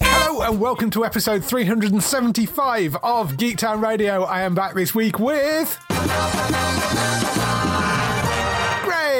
Hello and welcome to episode 375 of Geektown Radio. I am back this week with.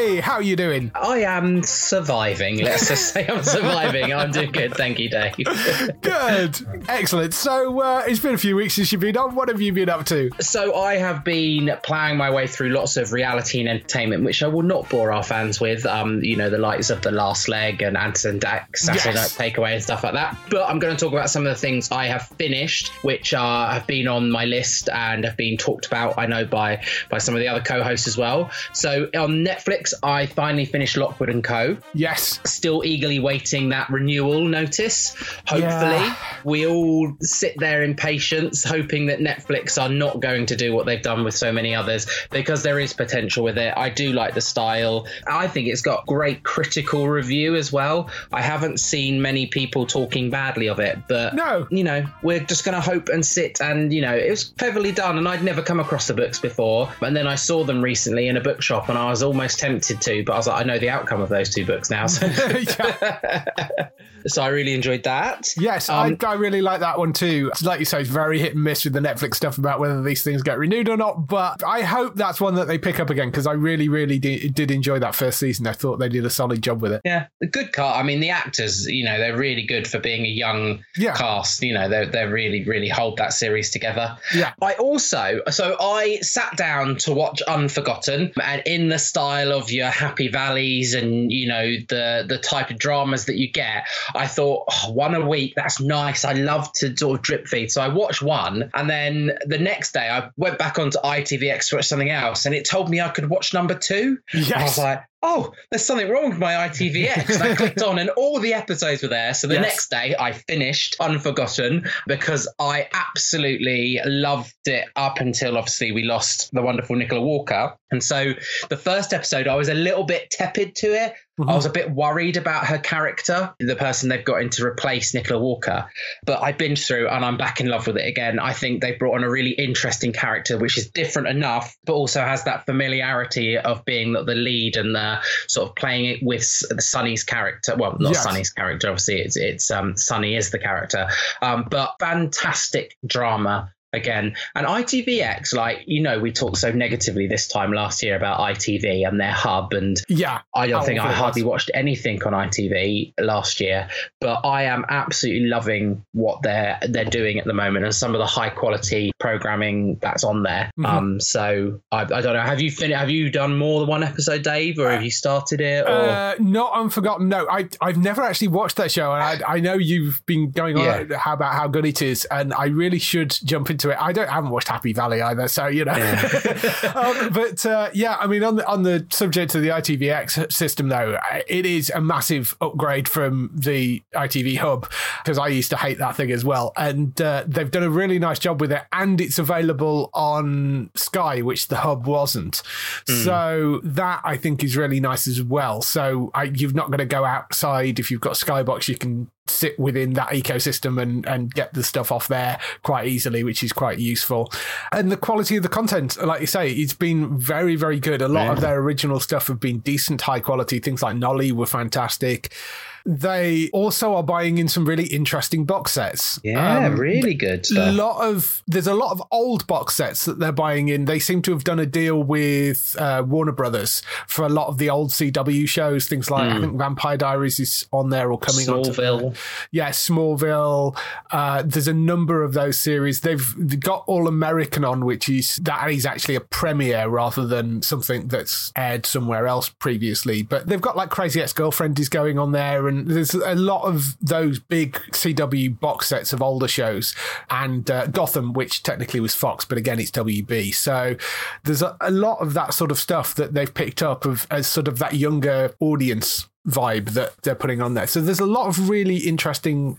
Gray, how are you doing? I am surviving. Let's just say I'm surviving. I'm doing good. Thank you, Dave. Good, excellent. So uh, it's been a few weeks since you've been on. What have you been up to? so I have been plowing my way through lots of reality and entertainment, which I will not bore our fans with. Um, you know, the likes of The Last Leg and Ant and Dec, Saturday Yes. Night Takeaway and stuff like that. But I'm going to talk about some of the things I have finished, which are have been on my list and have been talked about. I know by by some of the other co-hosts as well. So on Netflix, I finally finished Lockwood and Co. Yes. still eagerly waiting that renewal notice. Hopefully, Yeah. we all sit there in patience, hoping that Netflix are not going to do what they've done with so many others because there is potential with it. I do like the style. I think it's got great critical review as well. I haven't seen many people talking badly of it, but No. you know, we're just going to hope and sit and, you know, it was cleverly done and I'd never come across the books before. And then I saw them recently in a bookshop and I was almost tempted to, but I was like, I know the outcome of those two books now. So, so I really enjoyed that. Yes, Um, I, I really like that one too. Like you say, it's very hit and miss with the Netflix stuff about whether these things get renewed or not. But I hope that's one that they pick up again because I really, really did, did enjoy that first season. I thought they did a solid job with it. Yeah, a good cast. I mean, the actors, you know, they're really good for being a young Yeah. cast. You know, they they really really hold that series together. Yeah. I also, so I sat down to watch Unforgotten, and in the style of your Happy Valleys and you know the the type of dramas that you get, I thought oh, one a week that's nice. I love to sort of drip feed, so I watched one, and then the next day I went back onto ITVX to watch something else, and it told me I could watch number two. And I was Yes. like, oh, there's something wrong with my ITVX. And I clicked on, and all the episodes were there. So the Yes. next day, I finished Unforgotten because I absolutely loved it up until obviously we lost the wonderful Nicola Walker. And so the first episode, I was a little bit tepid to it. I was a bit worried about her character, the person they've got in to replace Nicola Walker. But I binged through and I'm back in love with it again. I think they brought on a really interesting character, which is different enough, but also has that familiarity of being the the lead and the sort of playing it with Sunny's character. Well, not Yes. Sunny's character, obviously. It's it's um, Sunny is the character, um, but fantastic drama again. And ITVX, like you know, we talked so negatively this time last year about ITV and their hub and Yeah. I don't think I hardly watched anything on ITV last year, but I am absolutely loving what they're they're doing at the moment and some of the high quality programming that's on there. Mhm. Um, so I, I don't know. Have you fin- Have you done more than one episode, Dave, or have you started it? Or Uh, not unforgotten. No, I I've never actually watched that show, and I I know you've been going on Yeah. about how good it is, and I really should jump into it. I don't I haven't watched Happy Valley either, so you know. um, but uh, yeah, I mean on the on the subject of the ITVX system though, it is a massive upgrade from the ITV Hub because I used to hate that thing as well, and uh, they've done a really nice job with it, and it's available on Sky, which the Hub wasn't. So that I think is really nice as well. So I, you've not got to go outside if you've got Skybox. You can sit within that ecosystem and and get the stuff off there quite easily, which is quite useful. And the quality of the content, like you say, it's been very very good. A lot of their original stuff have been decent, high quality. Things like Nolly were fantastic. They also are buying in some really interesting box sets. Yeah, um, really good stuff. A lot of there's a lot of old box sets that they're buying in. They seem to have done a deal with uh, Warner Brothers for a lot of the old CW shows. Things like mm. I hmm. think Vampire Diaries is on there or coming on. Smallville. Yeah, Smallville. Uh, there's a number of those series. They've got All American on, which is that is actually a premiere rather than something that's aired somewhere else previously. But they've got like Crazy Ex Girlfriend is going on there, and there's a lot of those big CW box sets of older shows, and uh, Gotham, which technically was Fox, but again it's WB. So there's a, a lot of that sort of stuff that they've picked up of as sort of that younger audience vibe that they're putting on there. So there's a lot of really interesting,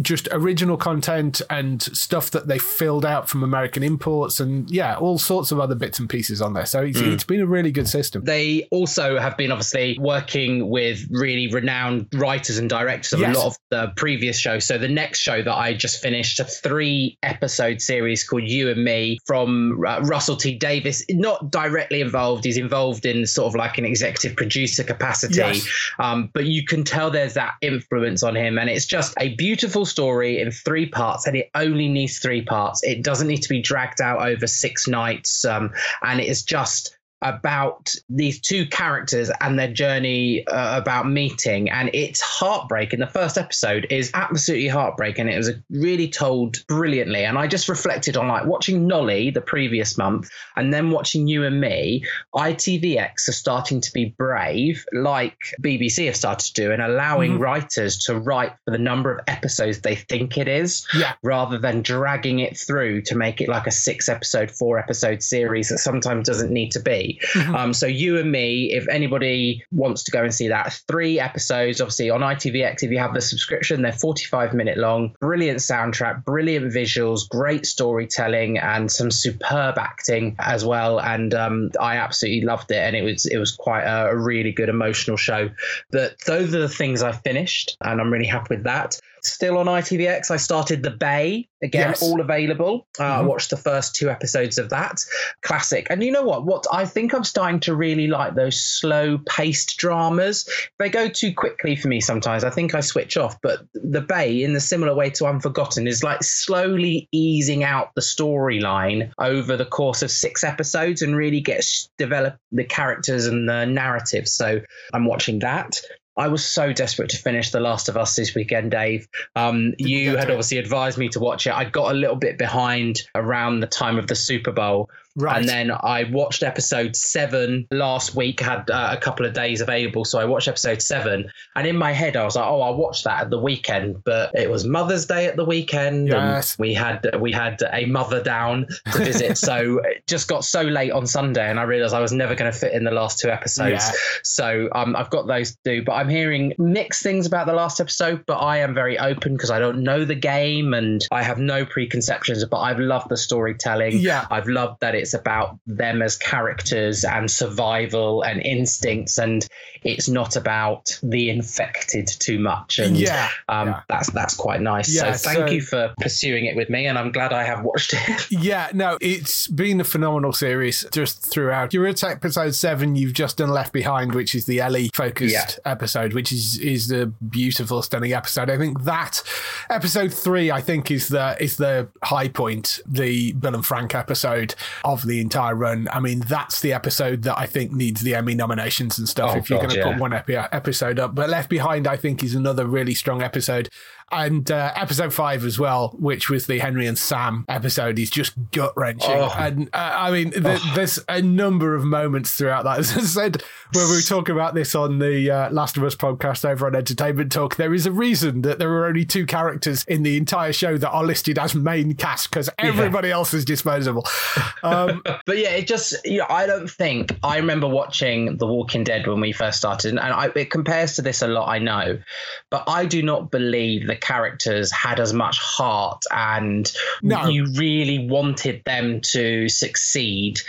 just original content and stuff that they filled out from American imports and yeah, all sorts of other bits and pieces on there. So it's, mm. it's been a really good system. They also have been obviously working with really renowned writers and directors of yes. a lot of the previous shows. So the next show that I just finished, a three episode series called You and Me from uh, Russell T Davies, not directly involved. He's involved in sort of like an executive producer capacity. Yes um, but you can tell there's that influence on him. And it's just a beautiful story in three parts, and it only needs three parts. It doesn't need to be dragged out over six nights. Um, and it's just about these two characters and their journey uh, about meeting and it's heartbreaking the first episode is absolutely heartbreaking it was really told brilliantly and i just reflected on like watching nolly the previous month and then watching you and me itvx are starting to be brave like bbc have started to do and allowing mm-hmm. writers to write for the number of episodes they think it is yeah. rather than dragging it through to make it like a six episode four episode series that sometimes doesn't need to be Mm-hmm. Um, so you and me, if anybody wants to go and see that, three episodes, obviously on ITVX. If you have the subscription, they're 45 minute long. Brilliant soundtrack, brilliant visuals, great storytelling, and some superb acting as well. And um, I absolutely loved it, and it was it was quite a, a really good emotional show. That those are the things I finished, and I'm really happy with that still on ITVX. I started The Bay again, yes. all available. Uh, mm-hmm. I watched the first two episodes of that. Classic. And you know what? What I think I'm starting to really like those slow paced dramas. They go too quickly for me sometimes. I think I switch off. But The Bay, in the similar way to Unforgotten, is like slowly easing out the storyline over the course of six episodes and really gets develop the characters and the narrative. So I'm watching that. I was so desperate to finish The Last of Us this weekend, Dave. Um, you had obviously advised me to watch it. I got a little bit behind around the time of the Super Bowl. Right. And then I watched episode seven last week, had uh, a couple of days available. So I watched episode seven. And in my head, I was like, oh, I'll watch that at the weekend. But it was Mother's Day at the weekend. Yes. And we had, we had a mother down to visit. so it just got so late on Sunday. And I realized I was never going to fit in the last two episodes. Yeah. So um, I've got those to do. But I'm hearing mixed things about the last episode. But I am very open because I don't know the game and I have no preconceptions. But I've loved the storytelling. Yeah. I've loved that it's about them as characters and survival and instincts, and it's not about the infected too much. And yeah, um, yeah. that's that's quite nice. Yeah, so thank so, you for pursuing it with me, and I'm glad I have watched it. yeah, no, it's been a phenomenal series just throughout. You're at episode seven. You've just done Left Behind, which is the Ellie focused yeah. episode, which is is the beautiful, stunning episode. I think that episode three, I think, is the is the high point, the Bill and Frank episode of the entire run. I mean, that's the episode that I think needs the Emmy nominations and stuff. Oh, if you're going to yeah. put one epi- episode up, but Left Behind, I think, is another really strong episode and uh, episode five as well, which was the Henry and Sam episode, is just gut wrenching. Oh. And uh, I mean, th- oh. there's a number of moments throughout that. As I said, when we were talking about this on the uh, Last of Us podcast over on Entertainment Talk, there is a reason that there are only two characters in the entire show that are listed as main cast because everybody yeah. else is disposable. Um, but yeah, it just, you know, I don't think I remember watching The Walking Dead when we first started, and I, it compares to this a lot, I know, but I do not believe the characters had as much heart and No. you really wanted them to succeed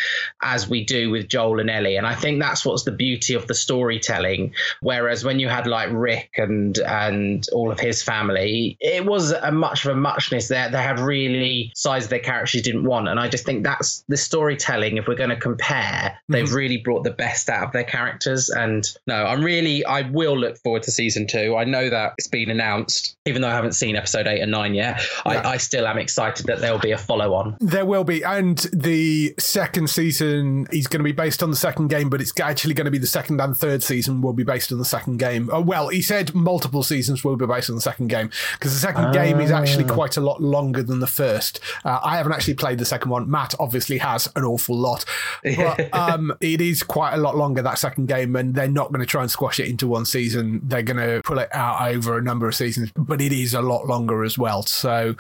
as we do with Joel and Ellie. And I think that's what's the beauty of the storytelling. Whereas when you had like Rick and and all of his family, it was a much of a muchness there. They had really of their characters you didn't want. And I just think that's the storytelling. If we're going to compare, they've mm-hmm. really brought the best out of their characters. And no, I'm really, I will look forward to season two. I know that it's been announced, even though I haven't seen episode eight and nine yet. I, I still am excited that there'll be a follow on. There will be, and the second season is going to be based on the second game, but it's actually going to be the second and third season will be based on the second game. Oh, well, he said multiple seasons will be based on the second game because the second game is actually quite a lot longer than the first. Uh, I haven't actually played the second one. Matt obviously has an awful lot, but um, it is quite a lot longer that second game, and they're not going to try and squash it into one season. They're going to pull it out over a number of seasons, but it is a lot longer as well. So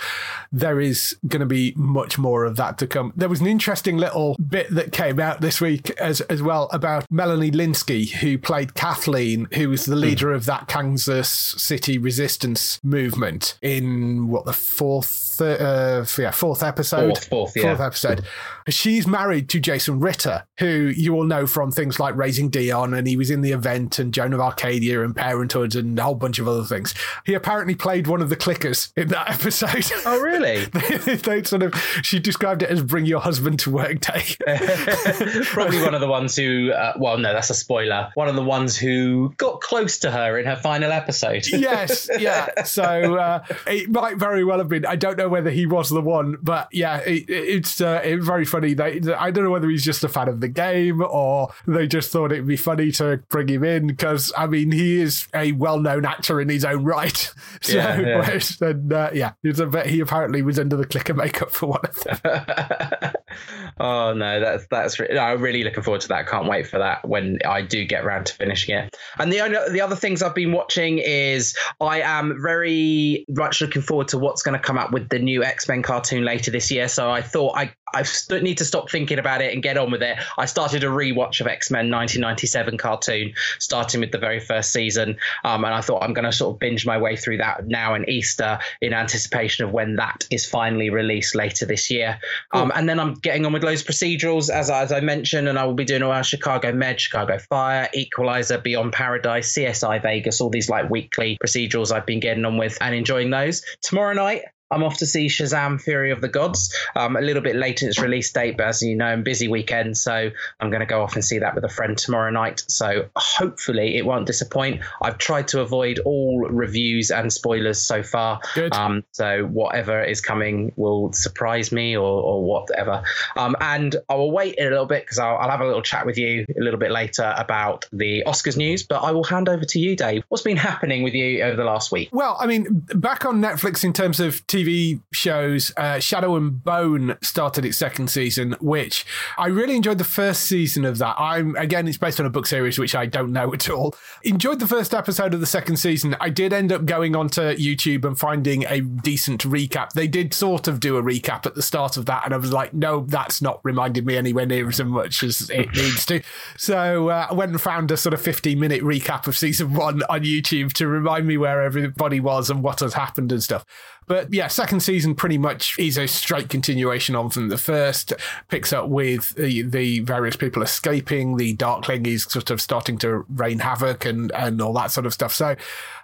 there is going to be much more of that to come. There was an interesting little bit that came out this week as as well about Melanie Lynskey, who played Kathleen, who was the leader of that Kansas City resistance movement in what the fourth uh, yeah fourth episode Fourth, fourth, yeah. episode. She's married to Jason Ritter, who you all know from things like Raising Dion, and he was in the event and Joan of Arcadia and Parenthood and a whole bunch of other things. He apparently played one of the clickers in that episode. Oh, really? they, they sort of she described it as bring your husband to work day. Probably one of the ones who, uh, well, no, that's a spoiler. One of the ones who got close to her in her final episode. yes, yeah. So uh, it might very well have been. I don't know whether he was the one, but yeah, it, it's uh, it's very funny. They, I don't know whether he's just a fan of the game or they just thought it'd be funny to bring him in because I mean he is a well-known actor in his own right. So Yeah, yeah. and uh, yeah, it's a bit, he apparently was under the clicker makeup for one of them. oh no, that's that's. Re- I'm really looking forward to that. Can't wait for that when I do get around to finishing it. And the only the other things I've been watching is I am very much looking forward to what's going to come up with the new X Men cartoon later this year. So I thought I I st- need to stop thinking about it and get on with it. I started a rewatch of X Men 1997 cartoon, starting with the very first season, um, and I thought I'm going to sort of binge my way through that now in Easter in anticipation of when that is finally released later this year. Um, and then I'm getting on with loads procedurals as as I mentioned, and I will be doing all our Chicago Med, Chicago Fire, Equalizer, Beyond Paradise, CSI Vegas, all these like weekly procedurals I've been getting on with and enjoying those. Tomorrow night. I'm off to see Shazam: Fury of the Gods. Um, a little bit late in its release date, but as you know, I'm busy weekend, so I'm going to go off and see that with a friend tomorrow night. So hopefully it won't disappoint. I've tried to avoid all reviews and spoilers so far. Good. Um, so whatever is coming will surprise me or, or whatever. Um, and I will wait a little bit because I'll, I'll have a little chat with you a little bit later about the Oscars news. But I will hand over to you, Dave. What's been happening with you over the last week? Well, I mean, back on Netflix in terms of TV shows, uh, Shadow and Bone started its second season, which I really enjoyed the first season of that. I'm again, it's based on a book series which I don't know at all. Enjoyed the first episode of the second season. I did end up going onto YouTube and finding a decent recap. They did sort of do a recap at the start of that, and I was like, no, that's not reminded me anywhere near as much as it needs to. So uh, I went and found a sort of 15 minute recap of season one on YouTube to remind me where everybody was and what has happened and stuff. But yeah, second season pretty much is a straight continuation of from the first. Picks up with the, the various people escaping. The Darkling is sort of starting to rain havoc and, and all that sort of stuff. So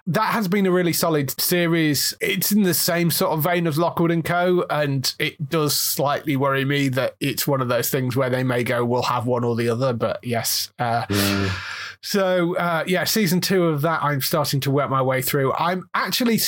that has been a really solid series. It's in the same sort of vein as Lockwood and Co. And it does slightly worry me that it's one of those things where they may go, we'll have one or the other. But yes. Uh, so uh, yeah, season two of that I'm starting to work my way through. I'm actually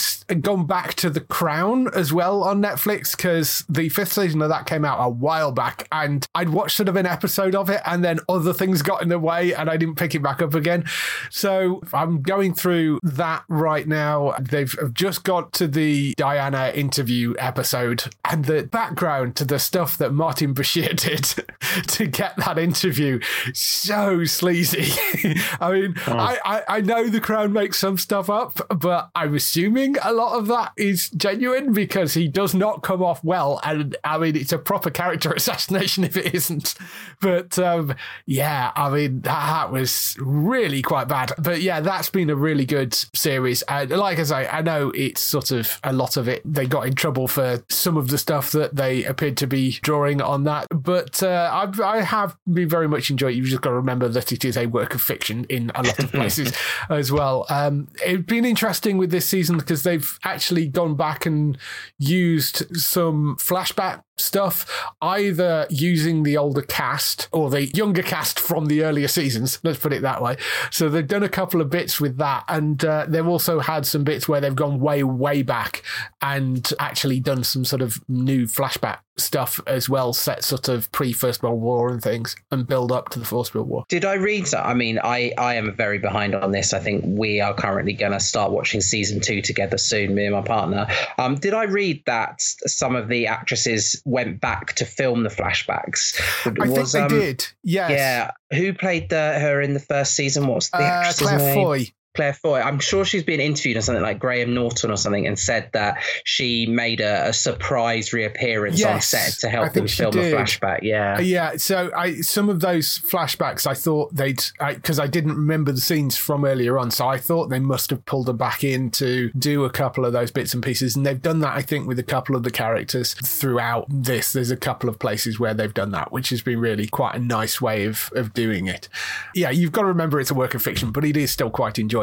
gone back to The Crown as well on Netflix because the fifth season of that came out a while back, and I'd watched sort of an episode of it, and then other things got in the way, and I didn't pick it back up again. So I'm going through that right now. They've just got to the Diana interview episode, and the background to the stuff that Martin Bashir did to get that interview so sleazy. I mean, oh. I, I, I know the Crown makes some stuff up, but I'm assuming a lot of that is genuine because he does not come off well. And I mean, it's a proper character assassination if it isn't. But um, yeah, I mean, that was really quite bad. But yeah, that's been a really good series. And like I say, I know it's sort of a lot of it. They got in trouble for some of the stuff that they appeared to be drawing on that. But uh, I, I have been very much enjoyed. You've just got to remember that it is a work of fiction in a lot of places as well. Um, it's been interesting with this season because they've actually gone back and used some flashback stuff, either using the older cast or the younger cast from the earlier seasons. Let's put it that way. So they've done a couple of bits with that, and uh, they've also had some bits where they've gone way, way back and actually done some sort of new flashback stuff as well, set sort of pre First World War and things, and build up to the First World War. Did I read that? I mean, I I am very behind on this. I think we are currently going to start watching season two together soon, me and my partner. Um, did I read that some of the actresses went back to film the flashbacks? I was, think they um, did. Yes. Yeah. Who played the, her in the first season? What's the uh, actress's Claire name? Foy. Claire Foy. I'm sure she's been interviewed on something like Graham Norton or something and said that she made a, a surprise reappearance yes, on set to help them film did. a flashback. Yeah. Uh, yeah. So I some of those flashbacks I thought they'd because I, I, didn't remember the scenes from earlier on. So I thought they must have pulled them back in to do a couple of those bits and pieces. And they've done that, I think, with a couple of the characters throughout this. There's a couple of places where they've done that, which has been really quite a nice way of, of doing it. Yeah, you've got to remember it's a work of fiction, but it is still quite enjoyable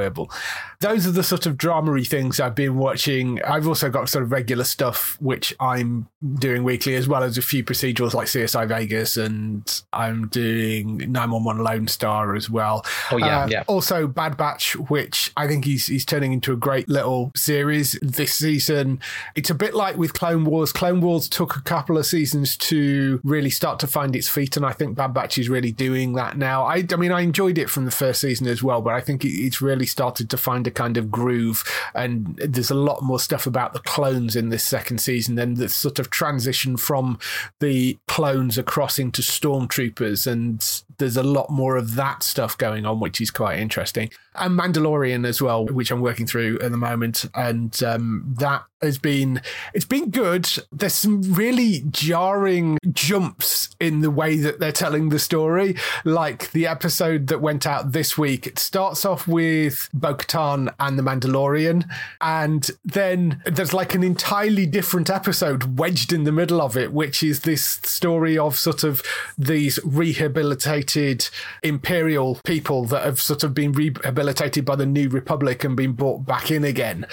those are the sort of dramery things I've been watching. I've also got sort of regular stuff which I'm doing weekly, as well as a few procedurals like CSI Vegas, and I'm doing 911 Lone Star as well. Oh yeah, uh, yeah. Also Bad Batch, which I think he's he's turning into a great little series this season. It's a bit like with Clone Wars. Clone Wars took a couple of seasons to really start to find its feet, and I think Bad Batch is really doing that now. I, I mean, I enjoyed it from the first season as well, but I think it's really started to find a kind of groove. And there's a lot more stuff about the clones in this second season and the sort of transition from the clones across into stormtroopers. And there's a lot more of that stuff going on, which is quite interesting. And Mandalorian as well, which I'm working through at the moment. And um, that has been it's been good. There's some really jarring jumps in the way that they're telling the story. Like the episode that went out this week, it starts off with Bo-Katan and the Mandalorian, and then there's like an entirely different episode wedged in the middle of it, which is this story of sort of these rehabilitated imperial people that have sort of been rehabilitated by the New Republic and been brought back in again.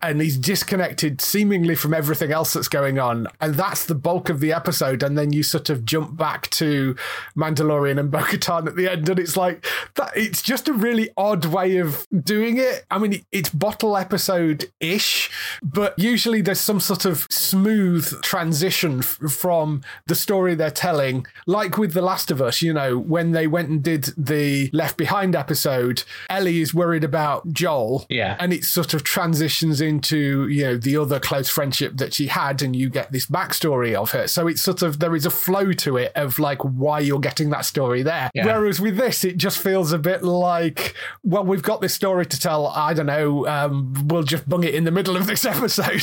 And he's disconnected disconnected seemingly from everything else that's going on. And that's the bulk of the episode. And then you sort of jump back to Mandalorian and Bo Katan at the end. And it's like, that, it's just a really odd way of doing it. I mean, it's bottle episode ish, but usually there's some sort of smooth transition f- from the story they're telling. Like with The Last of Us, you know, when they went and did the Left Behind episode, Ellie is worried about Joel. Yeah. And it sort of transitions into, you know, the other close friendship that she had, and you get this backstory of her. So it's sort of there is a flow to it of like why you're getting that story there. Yeah. Whereas with this, it just feels a bit like, well, we've got this story to tell. I don't know. Um, we'll just bung it in the middle of this episode.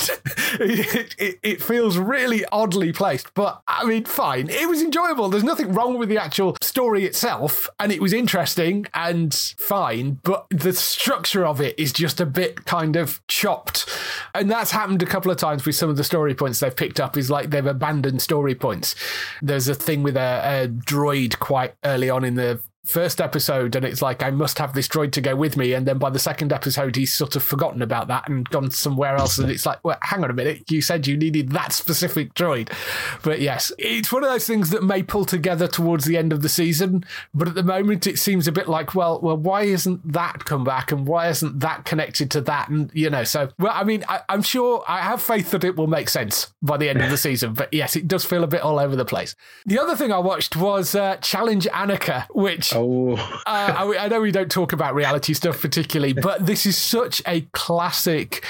it, it, it feels really oddly placed, but I mean, fine. It was enjoyable. There's nothing wrong with the actual story itself, and it was interesting and fine. But the structure of it is just a bit kind of chopped, and that's happened a couple of times with some of the story points they've picked up is like they've abandoned story points. There's a thing with a, a droid quite early on in the first episode and it's like I must have this droid to go with me. And then by the second episode he's sort of forgotten about that and gone somewhere else. And it's like well hang on a minute. You said you needed that specific droid. But yes it's one of those things that may pull together towards the end of the season. But at the moment it seems a bit like well well why isn't that come back? And why isn't that connected to that? And you know so well I mean I, I'm sure I have faith that it will make sense by the end of the season. But yes it does feel a bit all over the place. The other thing I watched was uh, Challenge Anneka which Oh. Uh, I, I know we don't talk about reality stuff particularly, but this is such a classic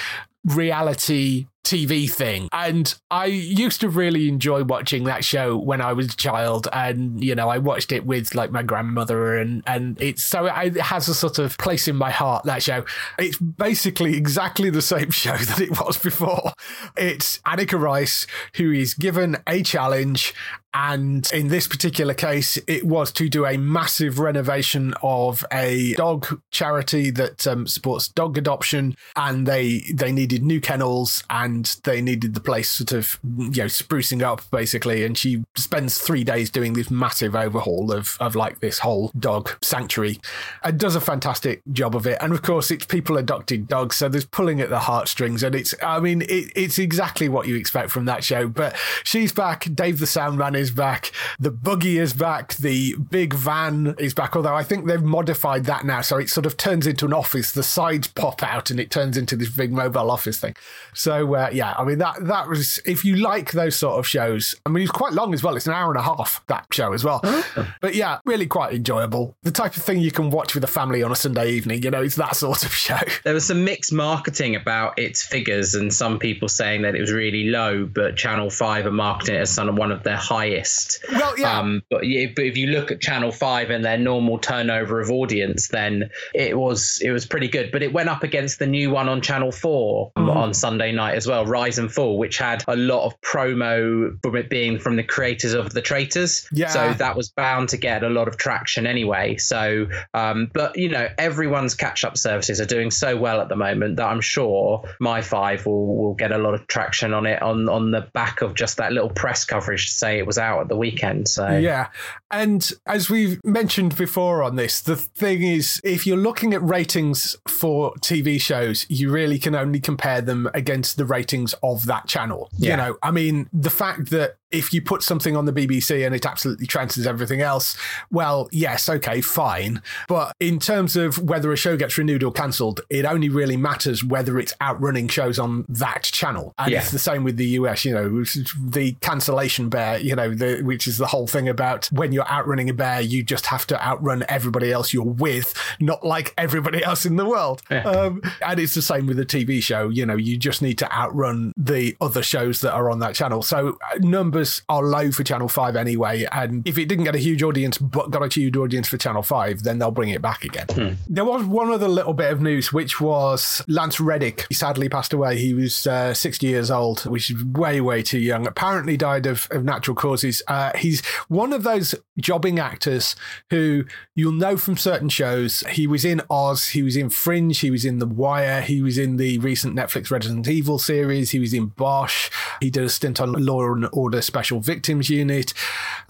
reality TV thing. And I used to really enjoy watching that show when I was a child. And, you know, I watched it with like my grandmother and, and it's so it has a sort of place in my heart, that show. It's basically exactly the same show that it was before. It's Anneka Rice, who is given a challenge and in this particular case, it was to do a massive renovation of a dog charity that um, supports dog adoption. And they they needed new kennels and they needed the place sort of, you know, sprucing up basically. And she spends three days doing this massive overhaul of, of like this whole dog sanctuary and does a fantastic job of it. And of course, it's people adopted dogs. So there's pulling at the heartstrings. And it's, I mean, it, it's exactly what you expect from that show. But she's back. Dave the Soundman is back. The buggy is back. The big van is back. Although I think they've modified that now, so it sort of turns into an office. The sides pop out, and it turns into this big mobile office thing. So uh, yeah, I mean that that was if you like those sort of shows. I mean it's quite long as well. It's an hour and a half that show as well. Oh. But yeah, really quite enjoyable. The type of thing you can watch with a family on a Sunday evening. You know, it's that sort of show. There was some mixed marketing about its figures, and some people saying that it was really low, but Channel Five are marketing it as one of their highest well, yeah. Um, but, but if you look at Channel Five and their normal turnover of audience, then it was it was pretty good. But it went up against the new one on Channel Four mm. on Sunday night as well, Rise and Fall, which had a lot of promo from it being from the creators of The Traitors. Yeah. So that was bound to get a lot of traction anyway. So, um, but you know, everyone's catch up services are doing so well at the moment that I'm sure My Five will will get a lot of traction on it on on the back of just that little press coverage to say it was out at the weekend. So yeah, and as we've mentioned before on this, the thing is, if you're looking at ratings for TV shows, you really can only compare them against the ratings of that channel. Yeah. You know, I mean, the fact that if you put something on the BBC and it absolutely transcends everything else, well, yes, okay, fine. But in terms of whether a show gets renewed or cancelled, it only really matters whether it's outrunning shows on that channel. And yeah. it's the same with the US, you know, the cancellation bear, you know, the, which is the whole thing about when you're outrunning a bear, you just have to outrun everybody else you're with, not like everybody else in the world. Yeah. Um, and it's the same with a TV show, you know, you just need to outrun the other shows that are on that channel. So uh, numbers are low for Channel 5 anyway. And if it didn't get a huge audience, but got a huge audience for Channel 5, then they'll bring it back again. Hmm. There was one other little bit of news, which was Lance Reddick. He sadly passed away. He was uh, 60 years old, which is way, way too young. Apparently died of, of natural causes. Uh, he's one of those jobbing actors who you'll know from certain shows. He was in Oz, he was in Fringe, he was in The Wire, he was in the recent Netflix Resident Evil series, he was in Bosch, he did a stint on Law and Order Special Victims Unit.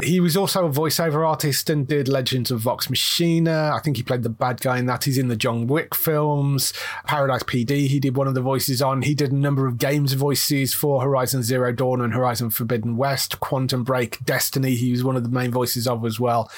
He was also a voiceover artist and did Legends of Vox Machina. I think he played the bad guy in that. He's in the John Wick films, Paradise PD. He did one of the voices on. He did a number of games voices for Horizon Zero Dawn and Horizon Forbidden West, Quantum Break, Destiny. He was one of the main voices of as well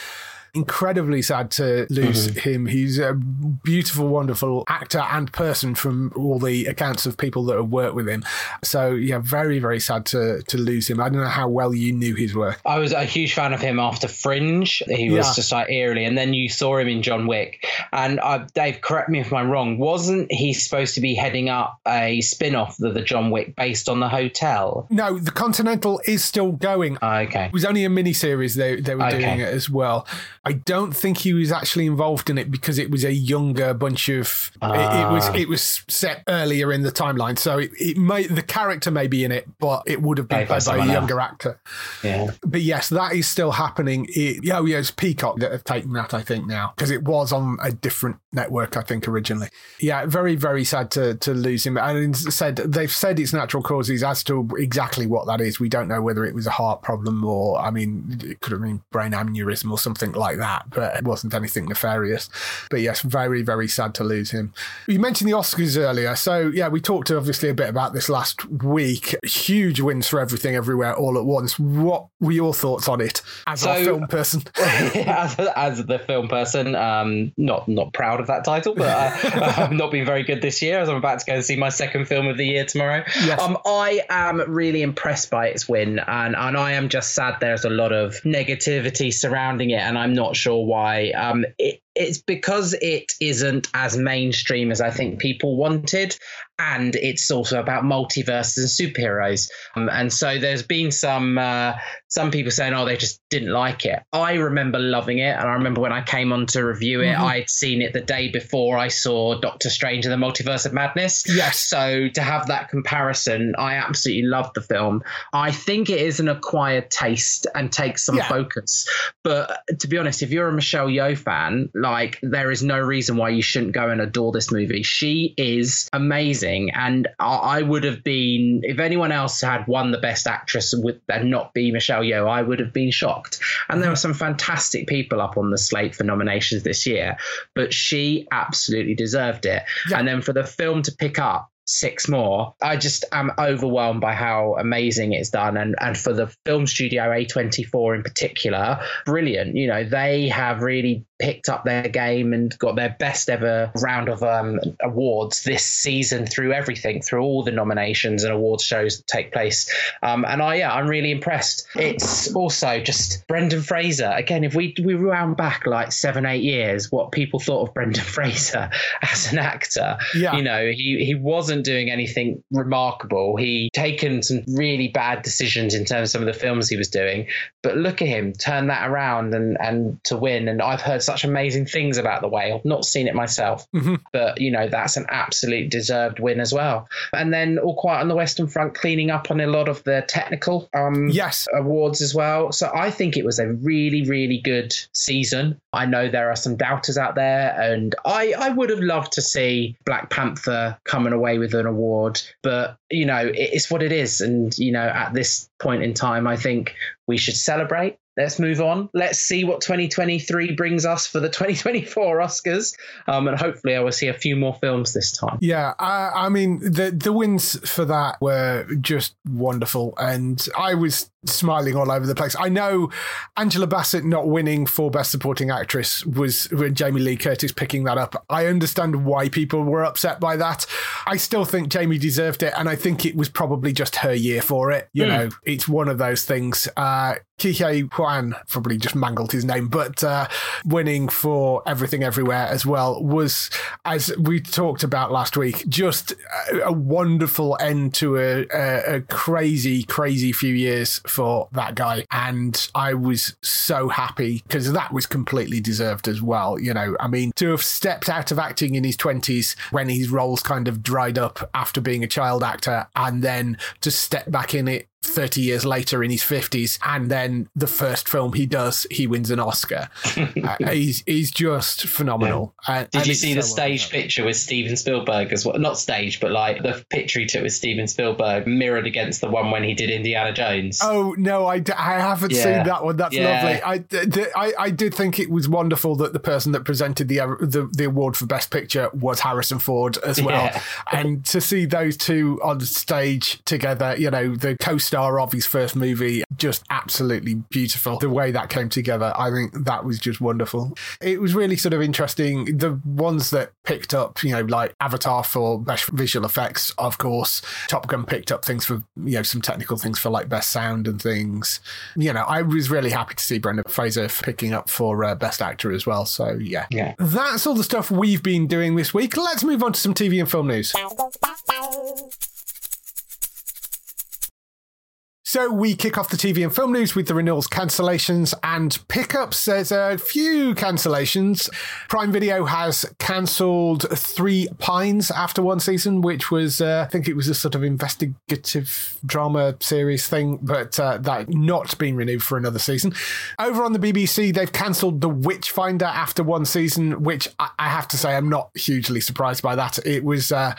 incredibly sad to lose mm-hmm. him. He's a beautiful, wonderful actor and person from all the accounts of people that have worked with him. So yeah, very, very sad to to lose him. I don't know how well you knew his work. I was a huge fan of him after Fringe. He was yeah. just like eerily, and then you saw him in John Wick. And uh, Dave, correct me if I'm wrong. Wasn't he supposed to be heading up a spin-off of the John Wick based on the hotel? No, the Continental is still going. Uh, okay, it was only a mini series they they were okay. doing it as well. I don't think he was actually involved in it because it was a younger bunch of. Uh. It, it, was ah. it was set earlier in the timeline, so it, it may the character may be in it, but it would have been played by a younger actor. Yeah, but yes, that is still happening. It, oh yeah, it's Peacock that have taken that, I think now because it was on a different network, I think originally. Yeah, very very sad to to lose him. And said they've said it's natural causes as to exactly what that is. We don't know whether it was a heart problem or I mean it could have been brain aneurysm or something like that, but it wasn't anything nefarious. But yes, very, very sad to lose him. You mentioned the Oscars earlier. So, yeah, we talked obviously a bit about this last week. Huge wins for everything, everywhere, all at once. What were your thoughts on it as so, a film person? as, as the film person, um, not not proud of that title, but uh, I've not been very good this year as I'm about to go and see my second film of the year tomorrow. Yes. Um, I am really impressed by its win, and, and I am just sad there's a lot of negativity surrounding it, and I'm not sure why. Um, it, it's because it isn't as mainstream as I think people wanted. and it's also about multiverses and superheroes. Um, and so there's been some uh, some people saying, "Oh, they just didn't like it." I remember loving it, and I remember when I came on to review it, mm-hmm. I'd seen it the day before I saw Doctor Strange and the Multiverse of Madness. Yes. So to have that comparison, I absolutely loved the film. I think it is an acquired taste and takes some yeah. focus. But to be honest, if you're a Michelle Yeoh fan, like there is no reason why you shouldn't go and adore this movie. She is amazing, and I, would have been if anyone else had won the Best Actress with and not be Michelle Yeoh, I would have been shocked. And there are some fantastic people up on the slate for nominations this year, but she absolutely deserved it. Yeah. And then for the film to pick up six more. I just am overwhelmed by how amazing it's done. And, and for the film studio A24 in particular, brilliant. You know, they have really picked up their game and got their best ever round of um, awards this season through everything, through all the nominations and awards shows that take place. Um, and I, yeah, I'm really impressed. It's also just Brendan Fraser. Again, if we we round back like seven, eight years, what people thought of Brendan Fraser as an actor, yeah. you know, he he wasn't doing anything remarkable. He taken some really bad decisions in terms of some of the films he was doing, but look at him turn that around and and to win. And I've heard such amazing things about the whale. Not seen it myself, mm-hmm. but you know that's an absolute deserved win as well. And then all quiet on the Western Front, cleaning up on a lot of the technical um, yes awards as well. So I think it was a really really good season. I know there are some doubters out there, and I I would have loved to see Black Panther coming away with an award, but you know it's what it is. And you know at this point in time, I think we should celebrate let's move on. Let's see what 2023 brings us for the 2024 Oscars. Um, and hopefully, I will see a few more films this time. Yeah, I, I mean, the the wins for that were just wonderful, and I was smiling all over the place. I know Angela Bassett not winning for Best Supporting Actress was when Jamie Lee Curtis picking that up. I understand why people were upset by that. I still think Jamie deserved it, and I think it was probably just her year for it. You mm. know, it's one of those things. Uh, Ke Huy probably just mangled his name, but uh, winning for Everything Everywhere as well was, as we talked about last week, just a, a wonderful end to a, a, a crazy, crazy few years for that guy. And I was so happy because that was completely deserved as well. You know, I mean, to have stepped out of acting in his 20s when his roles kind of dried up after being a child actor and then to step back in it 30 years later in his 50s and then the first film he does he wins an oscar. Uh, he's he's just phenomenal. Yeah. did you see the stage well picture with steven spielberg as well? Not stage but like the picture he took with steven spielberg mirrored against the one when he did indiana jones. Oh no i, d- I haven't yeah. seen that one. That's yeah. lovely. I did think it was wonderful that the person that presented the uh, the, the award for best picture was harrison ford as well. And to see those two on stage together you know the coast star of his first movie. Just absolutely beautiful. The way that came together, I think that was just wonderful. It was really sort of interesting. The ones that picked up, you know, like Avatar for best visual effects, of course. Top Gun picked up things for, you know, some technical things for like best sound and things. You know, I was really happy to see Brendan Fraser picking up for uh, best actor as well. So, yeah. Yeah. That's all the stuff we've been doing this week. Let's move on to some TV and film news. So we kick off the TV and film news with the renewals, cancellations, and pickups. There's a few cancellations. Prime Video has cancelled Three Pines after one season, which was, uh, I think it was a sort of investigative drama series thing, but uh, that not being renewed for another season. Over on the BBC, they've cancelled The Witchfinder after one season, which I, have to say I'm not hugely surprised by that. It was uh,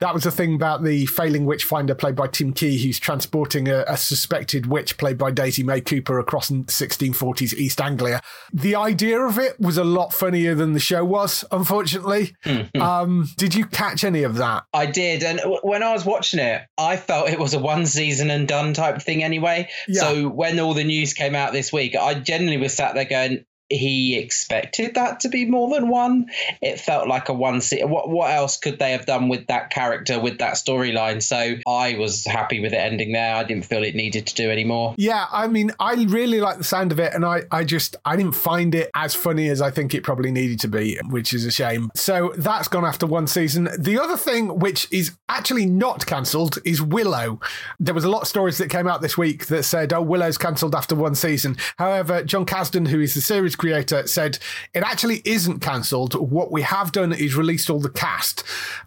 that was the thing about the failing Witchfinder played by Tim Key, who's transporting a, a suspected witch played by Daisy May Cooper across 1640s East Anglia. The idea of it was a lot funnier than the show was, unfortunately. Mm-hmm. Um, did you catch any of that? I did. And when I was watching it, I felt it was a one season and done type thing anyway. Yeah. So when all the news came out this week, I generally was sat there going, he expected that to be more than one. It felt like a one. Se- what what else could they have done with that character with that storyline? So I was happy with it ending there. I didn't feel it needed to do any more. Yeah, I mean, I really like the sound of it, and I I just I didn't find it as funny as I think it probably needed to be, which is a shame. So that's gone after one season. The other thing, which is actually not cancelled, is Willow. There was a lot of stories that came out this week that said, "Oh, Willow's cancelled after one season." However, Jon Kasdan, who is the series creator, said it actually isn't cancelled. What we have done is released all the cast.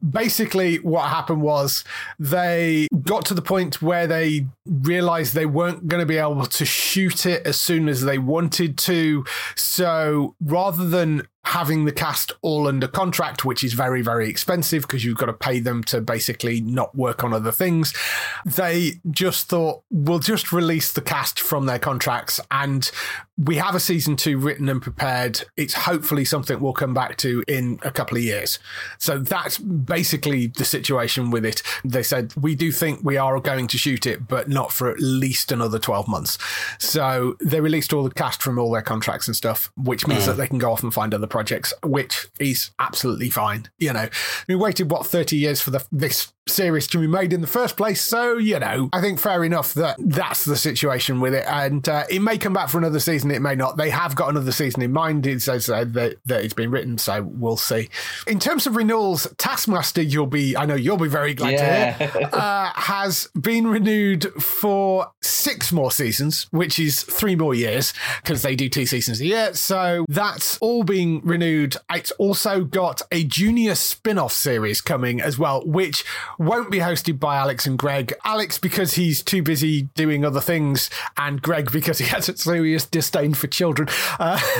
Basically, what happened was they got to the point where they realized they weren't going to be able to shoot it as soon as they wanted to. So rather than having the cast all under contract, which is very, very expensive because you've got to pay them to basically not work on other things. They just thought, we'll just release the cast from their contracts and we have a season two written and prepared. It's hopefully something we'll come back to in a couple of years. So that's basically the situation with it. They said, we do think we are going to shoot it, but not for at least another 12 months. So they released all the cast from all their contracts and stuff, which means mm. that they can go off and find other projects, which is absolutely fine. You know, we waited, what, 30 years for the, this series to be made in the first place. So, you know, I think fair enough that that's the situation with it. And uh, it may come back for another season, it may not. They have got another season in mind. It says that, that it's been written, so we'll see. In terms of renewals, Taskmaster, you'll be, I know you'll be very glad yeah. to hear, uh, has been renewed for six more seasons, which is three more years because they do two seasons a year. So that's all being renewed. It's also got a junior spin off series coming as well, which won't be hosted by Alex and Greg. Alex, because he's too busy doing other things, and Greg, because he has a serious disdain for children. Uh,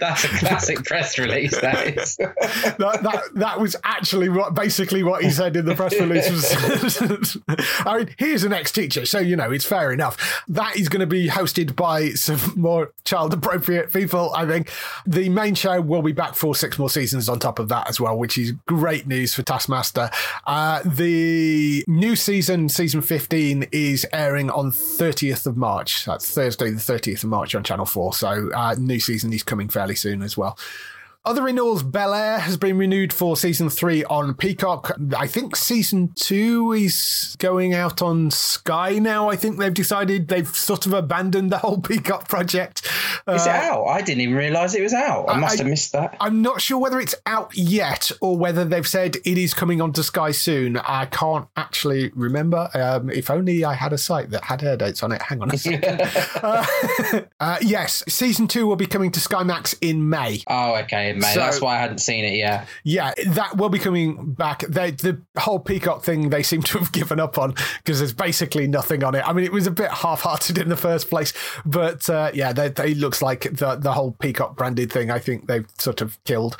That's a classic press release, that is. that, that, that was actually what basically what he said in the press release was I mean, he is an ex teacher, so, you know, it's fair enough. That is going to be hosted by some more child appropriate people, I think. The main show will be back for six more seasons on top of that as well, which is great news for Taskmaster. Uh, the new season, season 15, is airing on 30th of March. That's Thursday, the 30th of March on Channel 4. So, uh, new season is coming fairly soon as well. Other renewals, Bel Air has been renewed for season three on Peacock. I think season two is going out on Sky now. I think they've decided they've sort of abandoned the whole Peacock project. Is uh, it out? I didn't even realize it was out. I must I, have missed that. I'm not sure whether it's out yet or whether they've said it is coming onto Sky soon. I can't actually remember. Um, if only I had a site that had air dates on it. Hang on a second. uh, uh, yes, season two will be coming to Sky Max in May. Oh, okay May. So, That's why I hadn't seen it yet. Yeah, that will be coming back. They, the whole Peacock thing they seem to have given up on because there's basically nothing on it. I mean, it was a bit half-hearted in the first place, but uh, yeah, they, they looks like the the whole Peacock branded thing. I think they've sort of killed.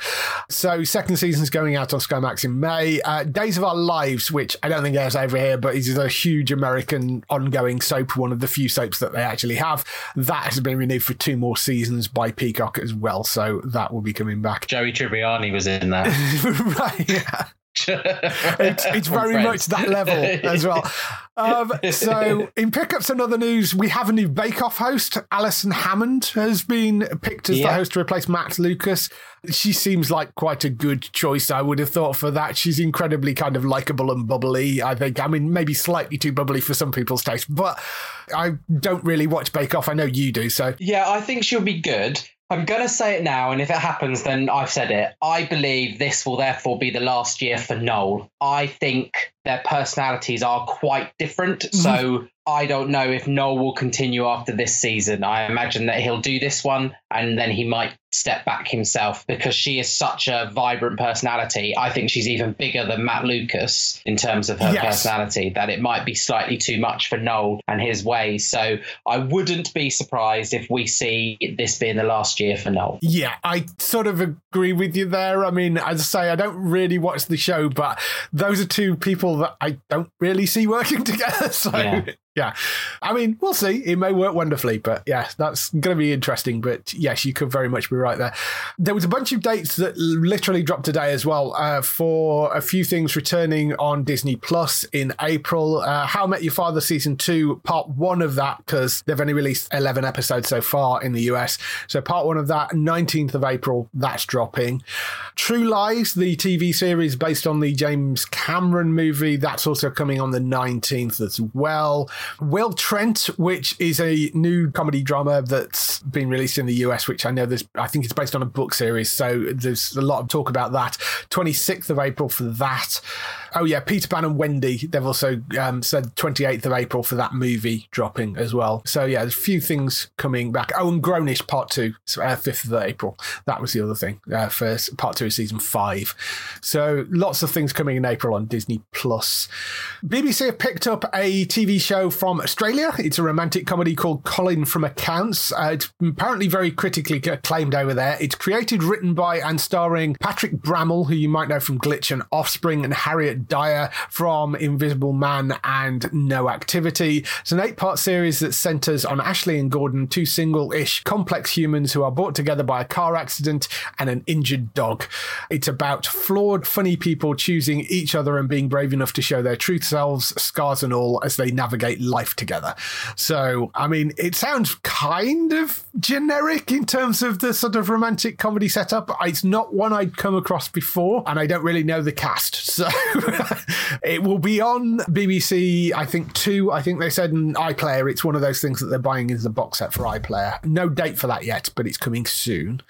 So second season's going out on Sky Max in May. Uh, Days of Our Lives, which I don't think airs over here, but is a huge American ongoing soap, one of the few soaps that they actually have. That has been renewed for two more seasons by Peacock as well, so that will be coming back. Joey Tribbiani was in there. right, yeah. it's, it's very friends. much that level as well. Um, so, in pickups and other news, we have a new Bake Off host. Alison Hammond has been picked as yeah. the host to replace Matt Lucas. She seems like quite a good choice, I would have thought, for that. She's incredibly kind of likable and bubbly, I think. I mean, maybe slightly too bubbly for some people's taste, but I don't really watch Bake Off. I know you do, so. Yeah, I think she'll be good. I'm going to say it now, and if it happens, then I've said it. I believe this will therefore be the last year for Noel. I think their personalities are quite different. Mm-hmm. So I don't know if Noel will continue after this season. I imagine that he'll do this one and then he might step back himself because she is such a vibrant personality. I think she's even bigger than Matt Lucas in terms of her yes. personality, that it might be slightly too much for Noel and his ways. So I wouldn't be surprised if we see this being the last year for Noel. Yeah, I sort of agree with you there. I mean, as I say, I don't really watch the show, but those are two people that I don't really see working together. So yeah. Yeah. I mean, we'll see. It may work wonderfully, but yeah, that's going to be interesting. But yes, you could very much be right there. There was a bunch of dates that literally dropped today as well uh, for a few things returning on Disney Plus in April. Uh, How Met Your Father season two, part one of that, because they've only released 11 episodes so far in the US. So part one of that, 19th of April, that's dropping. True Lies, the TV series based on the James Cameron movie, that's also coming on the 19th as well. Will Trent, which is a new comedy drama that's been released in the US, which I know there's, I think it's based on a book series. So there's a lot of talk about that. 26th of April for that. Oh yeah, Peter Pan and Wendy. They've also um, said 28th of April for that movie dropping as well. So yeah, there's a few things coming back. Oh, and Grownish Part Two, so, uh, 5th of April. That was the other thing uh, Part Two of season five. So lots of things coming in April on Disney Plus. BBC have picked up a TV show from Australia. It's a romantic comedy called Colin from Accounts. Uh, it's apparently very critically acclaimed over there. It's created, written by, and starring Patrick Brammall, who you might know from Glitch and Offspring, and Harriet Dyer from Invisible Man and No Activity. It's an eight part series that centers on Ashley and Gordon, two single ish complex humans who are brought together by a car accident and an injured dog. It's about flawed, funny people choosing each other and being brave enough to show their true selves, scars and all, as they navigate life together. So, I mean, it sounds kind of generic in terms of the sort of romantic comedy setup. It's not one I'd come across before, and I don't really know the cast. So, it will be on BBC, I think, two. I think they said in iPlayer. It's one of those things that they're buying as a box set for iPlayer. No date for that yet, but it's coming soon.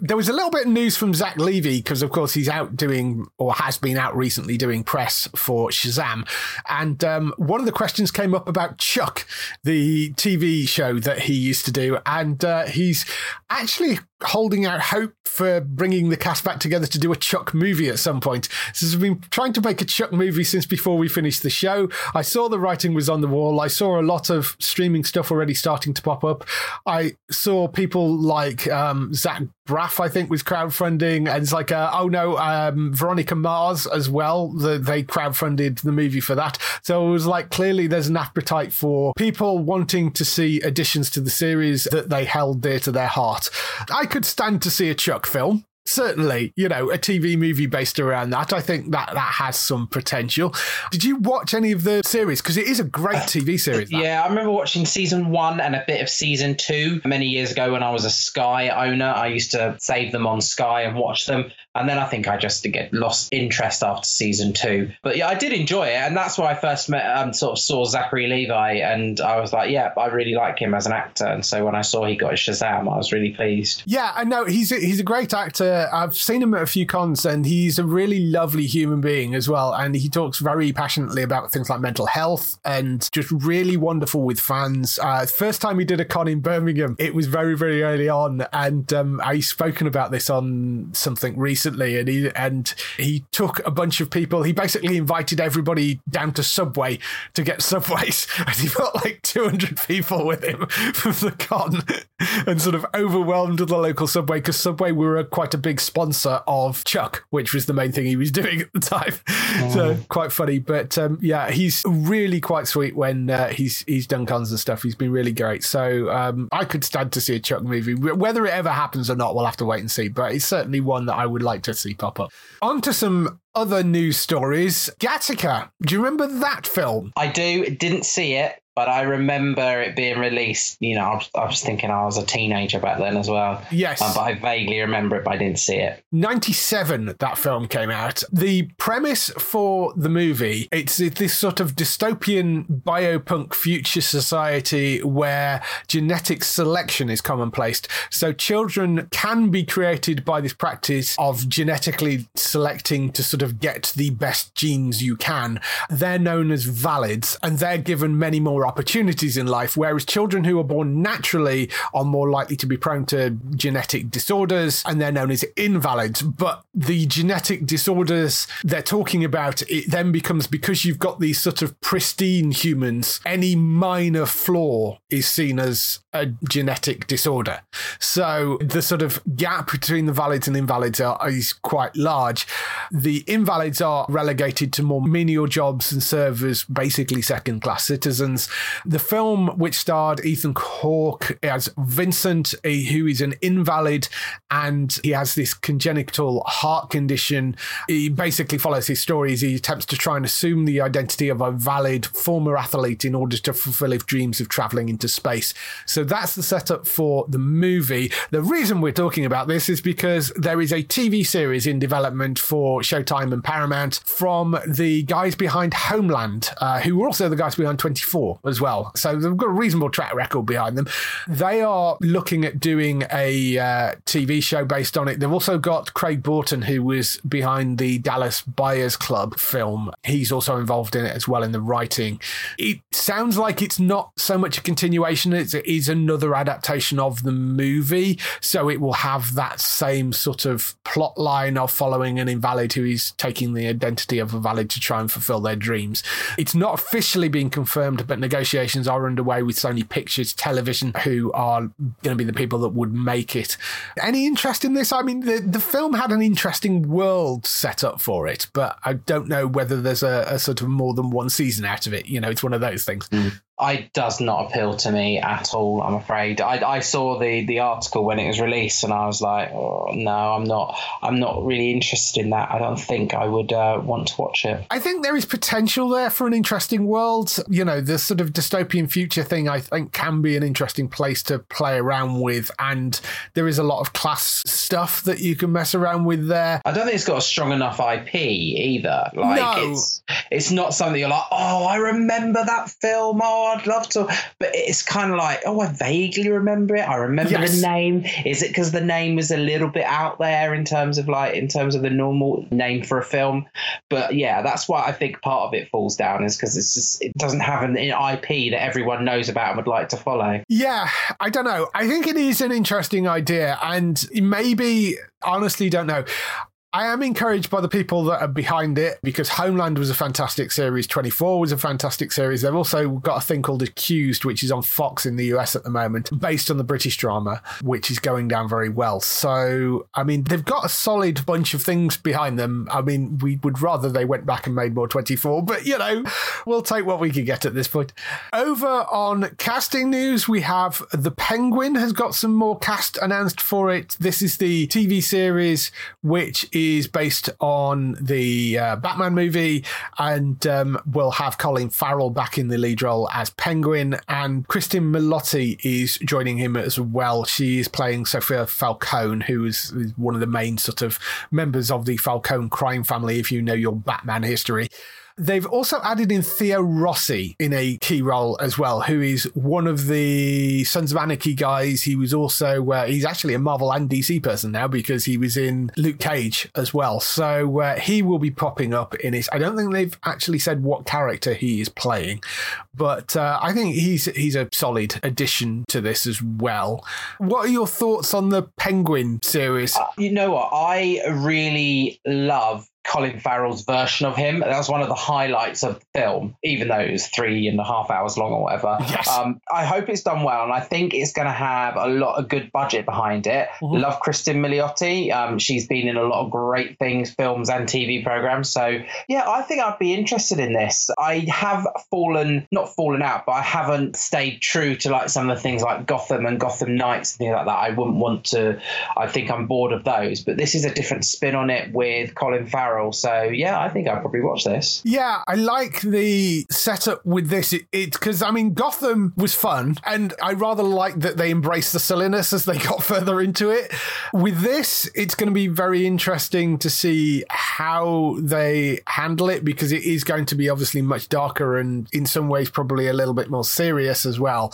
There was a little bit of news from Zach Levi because, of course, he's out doing or has been out recently doing press for Shazam. And um, one of the questions came up about Chuck, the TV show that he used to do. And uh, he's actually holding out hope for bringing the cast back together to do a Chuck movie at some point. So we've been trying to make a Chuck movie since before we finished the show. I saw the writing was on the wall. I saw a lot of streaming stuff already starting to pop up. I saw people like um, Zach Braff, I think, was crowdfunding, and it's like, uh, oh no, um, Veronica Mars as well. The, they crowdfunded the movie for that. So it was like clearly there's an appetite for people wanting to see additions to the series that they held dear to their heart. I could stand to see a Chuck film certainly, you know, a TV movie based around that. I think that that has some potential. Did you watch any of the series? Because it is a great uh, TV series. That. Yeah, I remember watching season one and a bit of season two many years ago when I was a Sky owner. I used to save them on Sky and watch them. And then I think I just get lost interest after season two. But yeah, I did enjoy it, and that's where I first met, um, sort of saw Zachary Levi, and I was like, yeah, I really like him as an actor. And so when I saw he got Shazam, I was really pleased. Yeah, I know he's a, he's a great actor. I've seen him at a few cons, and he's a really lovely human being as well. And he talks very passionately about things like mental health, and just really wonderful with fans. Uh, first time he did a con in Birmingham, it was very very early on, and um, I've spoken about this on something recently recently, and he and he took a bunch of people. He basically invited everybody down to Subway to get Subways, and he got like 200 people with him from the con, and sort of overwhelmed the local Subway because Subway were a, quite a big sponsor of Chuck, which was the main thing he was doing at the time. Oh. So quite funny, but um, yeah, he's really quite sweet when uh, he's he's done cons and stuff. He's been really great. So um, I could stand to see a Chuck movie. Whether it ever happens or not, we'll have to wait and see. But it's certainly one that I would like like to see pop up. On to some other news stories. Gattaca. Do you remember that film? I do. Didn't see it, but I remember it being released. You know, I was, I was thinking I was a teenager back then as well. Yes. Um, but I vaguely remember it, but I didn't see it. 97, that film came out. The premise for the movie, it's this sort of dystopian biopunk future society where genetic selection is commonplace. So children can be created by this practice of genetically selecting to sort of get the best genes you can. They're known as valids and they're given many more opportunities in life, whereas children who are born naturally are more likely to be prone to genetic disorders and they're known as invalids. But the genetic disorders they're talking about, it then becomes because you've got these sort of pristine humans, any minor flaw is seen as a genetic disorder. So the sort of gap between the valids and invalids are, is quite large. The invalids are relegated to more menial jobs and serve as basically second class citizens. The film, which starred Ethan Hawke as Vincent, eh, who is an invalid and he has this congenital heart condition, he basically follows his story as he attempts to try and assume the identity of a valid former athlete in order to fulfill his dreams of traveling into space. So that's the setup for the movie. The reason we're talking about this is because there is a TV series in development for Showtime and Paramount from the guys behind Homeland, uh, who were also the guys behind 24 as well. So they've got a reasonable track record behind them. They are looking at doing a uh, TV show based on it. They've also got Craig Borten, who was behind the Dallas Buyers Club film. He's also involved in it as well in the writing. It sounds like it's not so much a continuation, it is another adaptation of the movie. So it will have that same sort of plot line of following an invalid who is taking the identity of a valid to try and fulfill their dreams. It's not officially being confirmed, but negotiations are underway with Sony Pictures Television, who are going to be the people that would make it. Any interest in this? I mean, the, the film had an interesting world set up for it, but I don't know whether there's a, a sort of more than one season out of it. You know, it's one of those things. Mm. I does not appeal to me at all. I'm afraid. I, I saw the the article when it was released, and I was like, oh, no, I'm not. I'm not really interested in that. I don't think I would uh, want to watch it. I think there is potential there for an interesting world. You know, the sort of dystopian future thing. I think can be an interesting place to play around with, and there is a lot of class stuff that you can mess around with there. I don't think it's got a strong enough IP either. Like no. it's it's not something you're like, oh, I remember that film. Oh, I'd love to. But it's kind of like, oh, I vaguely remember it. I remember yes. the name. Is it because the name was a little bit out there in terms of like, in terms of the normal name for a film? But yeah, that's why I think part of it falls down is because it's just, it doesn't have an, an IP that everyone knows about and would like to follow. Yeah, I don't know. I think it is an interesting idea. And maybe honestly don't know. I am encouraged by the people that are behind it because Homeland was a fantastic series, 24 was a fantastic series. They've also got a thing called Accused, which is on Fox in the US at the moment, based on the British drama, which is going down very well. So, I mean, they've got a solid bunch of things behind them. I mean, we would rather they went back and made more 24, but you know, we'll take what we can get at this point. Over on casting news, we have The Penguin has got some more cast announced for it. This is the TV series which is based on the uh, Batman movie, and um, we'll have Colin Farrell back in the lead role as Penguin, and Cristin Milioti is joining him as well. She is playing Sophia Falcone, who is one of the main sort of members of the Falcone crime family, if you know your Batman history. They've also added in Theo Rossi in a key role as well, who is one of the Sons of Anarchy guys. He was also, uh, he's actually a Marvel and DC person now because he was in Luke Cage as well. So uh, he will be popping up in it. I don't think they've actually said what character he is playing, but uh, I think he's he's a solid addition to this as well. What are your thoughts on the Penguin series? Uh, you know what? I really love Colin Farrell's version of him. That was one of the highlights of the film, even though it was three and a half hours long or whatever. Yes. Um, I hope it's done well, and I think it's going to have a lot of good budget behind it. Mm-hmm. Love Cristin Milioti. Um, she's been in a lot of great things, films and TV programs. So yeah, I think I'd be interested in this. I have fallen, not fallen out, but I haven't stayed true to like some of the things like Gotham and Gotham Knights and things like that. I wouldn't want to. I think I'm bored of those. But this is a different spin on it with Colin Farrell so yeah, I think I'll probably watch this. Yeah, I like the setup with this. It because I mean Gotham was fun, and I rather like that they embraced the silliness as they got further into it. With this, it's going to be very interesting to see how they handle it because it is going to be obviously much darker and in some ways probably a little bit more serious as well.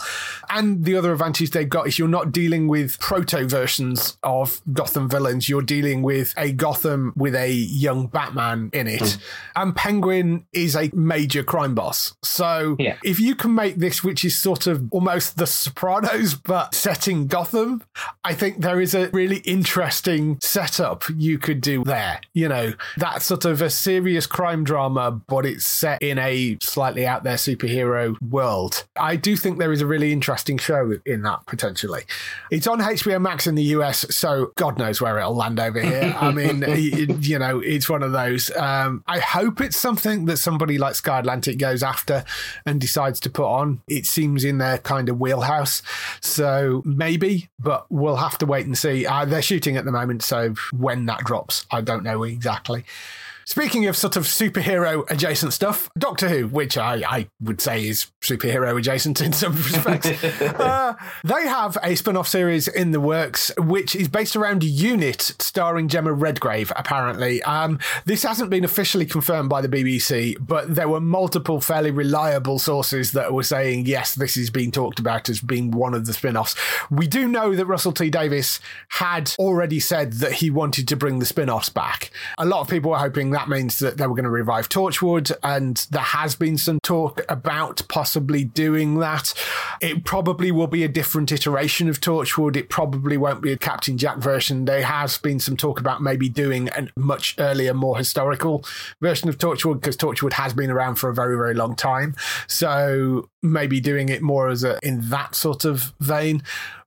And the other advantage they've got is you're not dealing with proto versions of Gotham villains. You're dealing with a Gotham with a young Batman in it, mm. and Penguin is a major crime boss. So yeah. if you can make this, which is sort of almost The Sopranos, but setting Gotham, I think there is a really interesting setup you could do there. You know, that sort of a serious crime drama, but it's set in a slightly out there superhero world. I do think there is a really interesting show in that potentially. It's on HBO Max in the US, so God knows where it'll land over here. I mean, you know, it's one of those. Um, I hope it's something that somebody like Sky Atlantic goes after and decides to put on. It seems in their kind of wheelhouse. So maybe, but we'll have to wait and see. Uh, they're shooting at the moment, so when that drops, I don't know exactly. Speaking of sort of superhero adjacent stuff, Doctor Who, which I, I would say is superhero adjacent in some respects, uh, they have a spin off series in the works, which is based around Unit, starring Jemma Redgrave, apparently. Um, this hasn't been officially confirmed by the BBC, but there were multiple fairly reliable sources that were saying, yes, this is being talked about as being one of the spin offs. We do know that Russell T Davies had already said that he wanted to bring the spin offs back. A lot of people were hoping that means that they were going to revive Torchwood, and there has been some talk about possibly doing that. It probably will be a different iteration of Torchwood. It probably won't be a Captain Jack version. There has been some talk about maybe doing a much earlier, more historical version of Torchwood because Torchwood has been around for a very, very long time. So maybe doing it more as a in that sort of vein.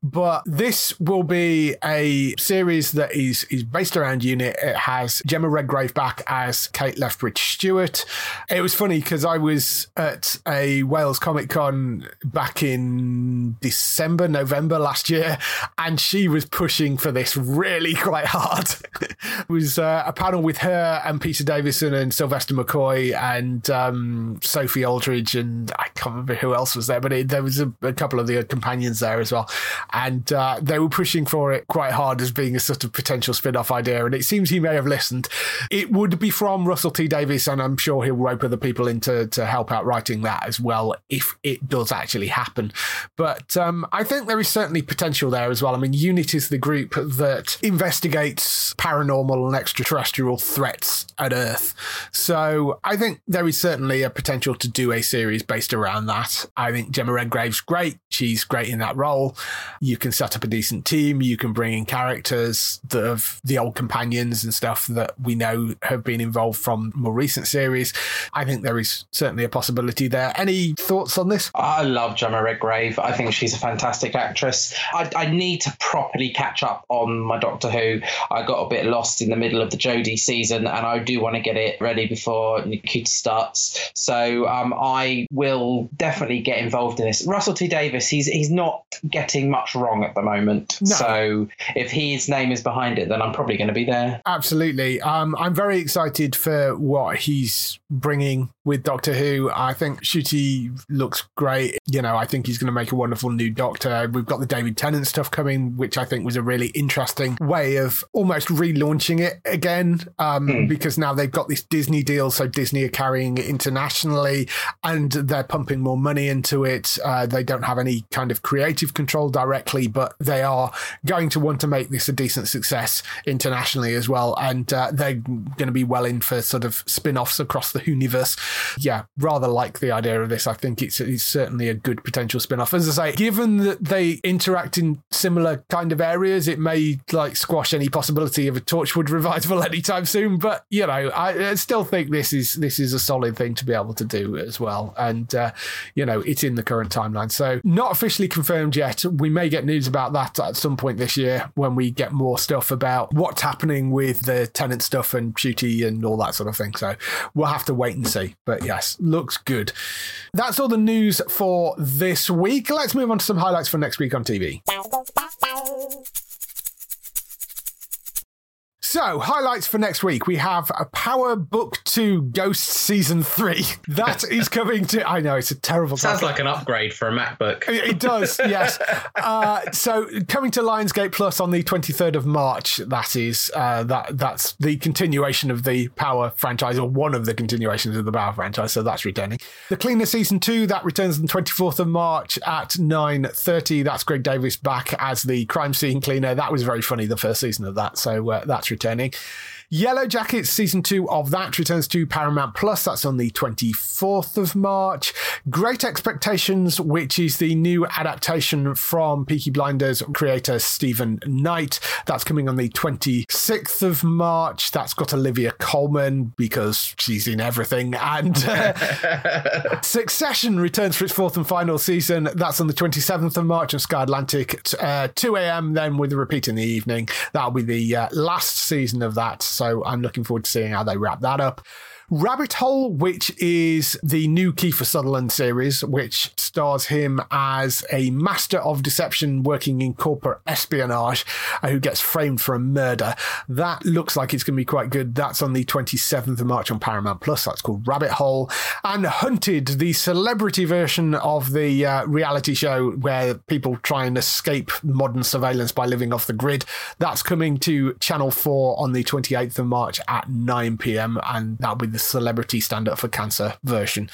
But this will be a series that is is based around Unit. It has Jemma Redgrave back as Kate Lethbridge Stewart. It was funny because I was at a Wales Comic Con back in December, November last year, and she was pushing for this really quite hard. it was uh, a panel with her and Peter Davison and Sylvester McCoy and um, Sophie Aldred and I can't remember who else was there, but it, there was a, a, couple of the companions there as well and uh, they were pushing for it quite hard as being a sort of potential spin-off idea. And it seems he may have listened. It would be from Russell T Davies, and I'm sure he'll rope other people in to, to help out writing that as well if it does actually happen. But um, I think there is certainly potential there as well. I mean, Unit is the group that investigates paranormal and extraterrestrial threats at Earth. So I think there is certainly a potential to do a series based around that. I think Jemma Redgrave's great. She's great in that role you can set up a decent team. You can bring in characters that have the old companions and stuff that we know have been involved from more recent series. I think there is certainly a possibility there. Any thoughts on this? I love Jemma Redgrave. I think she's a fantastic actress. I, I need to properly catch up on my Doctor Who. I got a bit lost in the middle of the Jodie season, and I do want to get it ready before Ncuti starts. So um, I will definitely get involved in this. Russell T Davies, he's he's not getting much wrong at the moment. No. So if his name is behind it, then I'm probably going to be there. Absolutely. Um, I'm very excited for what he's bringing with Doctor Who. I think Ncuti looks great. You know, I think he's going to make a wonderful new Doctor. We've got the David Tennant stuff coming, which I think was a really interesting way of almost relaunching it again um, mm. because now they've got this Disney deal. So Disney are carrying it internationally and they're pumping more money into it. Uh, they don't have any kind of creative control directly, but they are going to want to make this a decent success internationally as well. And uh, they're going to be well in for sort of spin offs across the universe. Yeah, rather like the idea of this. I think it's, it's certainly a good potential spin off. As I say, given that they interact in similar kind of areas, it may like squash any possibility of a Torchwood revival anytime soon. But you know, I, I still think this is this is a solid thing to be able to do as well. And uh, you know, it's in the current timeline, so not officially confirmed yet. We may get news about that at some point this year when we get more stuff about what's happening with the Tennant stuff and Ncuti and all that sort of thing. So we'll have to wait and see. But yes, looks good. That's all the news for this week. Let's move on to some highlights for next week on TV. So, highlights for next week. We have a Power Book 2 Ghost Season 3. That is coming to. I know, it's a terrible Sounds title. like an upgrade for a MacBook. It, does, yes. Uh, so, coming to Lionsgate Plus on the 23rd of March, that is. Uh, that That's the continuation of the Power franchise, or one of the continuations of the Power franchise. So, that's returning. The Cleaner Season 2, that returns on the 24th of March at 9.30. That's Greg Davies back as the crime scene cleaner. That was very funny, the first season of that. So, uh, that's returning entertaining Yellowjackets season two of that returns to Paramount Plus. That's on the 24th of March. Great Expectations, which is the new adaptation from Peaky Blinders creator Steven Knight. That's coming on the 26th of March. That's got Olivia Colman because she's in everything. And uh, Succession returns for its fourth and final season. That's on the 27th of March on Sky Atlantic at uh, 2 a.m. Then with a repeat in the evening. That'll be the uh, last season of that. So I'm looking forward to seeing how they wrap that up. Rabbit Hole, which is the new Kiefer Sutherland series, which stars him as a master of deception working in corporate espionage uh, who gets framed for a murder. That looks like it's going to be quite good. That's on the 27th of March on Paramount Plus. That's called Rabbit Hole. And Hunted, the celebrity version of the uh, reality show where people try and escape modern surveillance by living off the grid. That's coming to Channel 4 on the 28th of March at 9 pm. And that'll be the celebrity stand up for cancer version.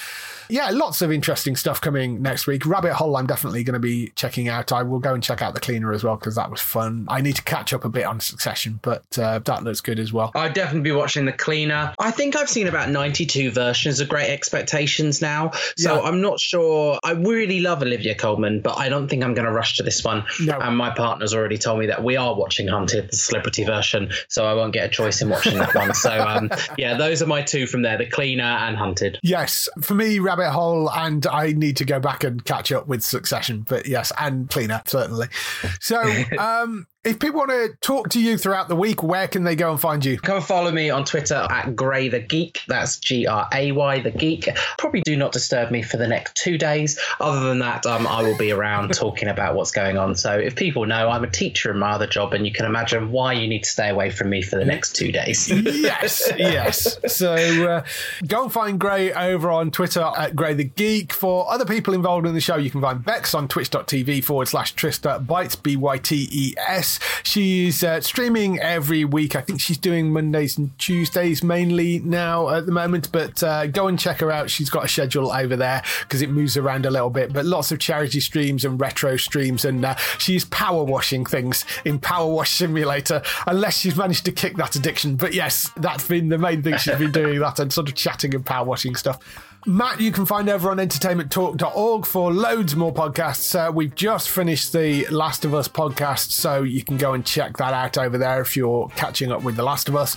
Yeah, lots of interesting stuff coming next week. Rabbit Hole, I'm definitely going to be checking out. I will go and check out The Cleaner as well because that was fun. I need to catch up a bit on Succession, but uh, that looks good as well. I'd definitely be watching The Cleaner. I think I've seen about 92 versions of Great Expectations now. So yeah. I'm not sure. I really love Olivia Colman, but I don't think I'm going to rush to this one. No. And my partner's already told me that we are watching Hunted, the celebrity version. So I won't get a choice in watching that one. So um, yeah, those are my two from there The Cleaner and Hunted. Yes. For me, Rabbit Hole, and I need to go back and catch up with Succession, but yes, and Cleaner, certainly. So, um, if people want to talk to you throughout the week, where can they go and find you? Come follow me on Twitter at Gray the Geek. That's G R A Y the Geek. Probably do not disturb me for the next two days. Other than that, um, I will be around talking about what's going on. So if people know I'm a teacher in my other job, and you can imagine why you need to stay away from me for the next two days. yes, yes. So uh, go and find Gray over on Twitter at Gray the Geek. For other people involved in the show, you can find Bex on twitch.tv forward slash Trista Bytes, B Y T E S. She's uh, streaming every week. I think she's doing Mondays and Tuesdays mainly now at the moment, but uh, go and check her out. She's got a schedule over there because it moves around a little bit, but lots of charity streams and retro streams. And uh, she's power washing things in Power Wash Simulator, unless she's managed to kick that addiction. But yes, that's been the main thing she's been doing that and sort of chatting and power washing stuff. Matt, you can find over on entertainmenttalk.org for loads more podcasts. Uh, we've just finished the Last of Us podcast, so you can go and check that out over there if you're catching up with The Last of Us.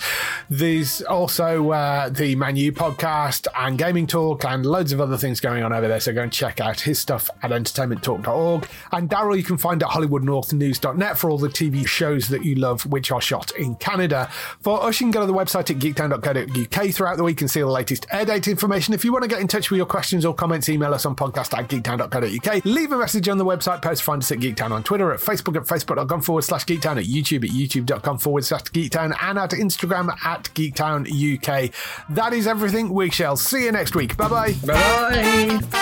There's also uh, the Manu podcast and Gaming Talk and loads of other things going on over there, so go and check out his stuff at entertainmenttalk.org. And Daryl, you can find at HollywoodNorthNews.net for all the TV shows that you love, which are shot in Canada. For us, you can go to the website at geektown.co.uk throughout the week and see the latest air date information. If you want to get get in touch with your questions or comments, email us on podcast at geektown.co.uk. Leave a message on the website post. Find us at Geektown on Twitter, at Facebook at facebook.com forward slash geektown, at YouTube at youtube.com forward slash geektown, and at Instagram at geektown UK. That is everything. We shall see you next week. Bye bye. Bye bye.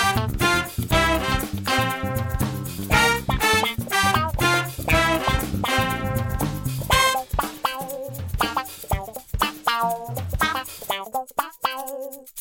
Bye.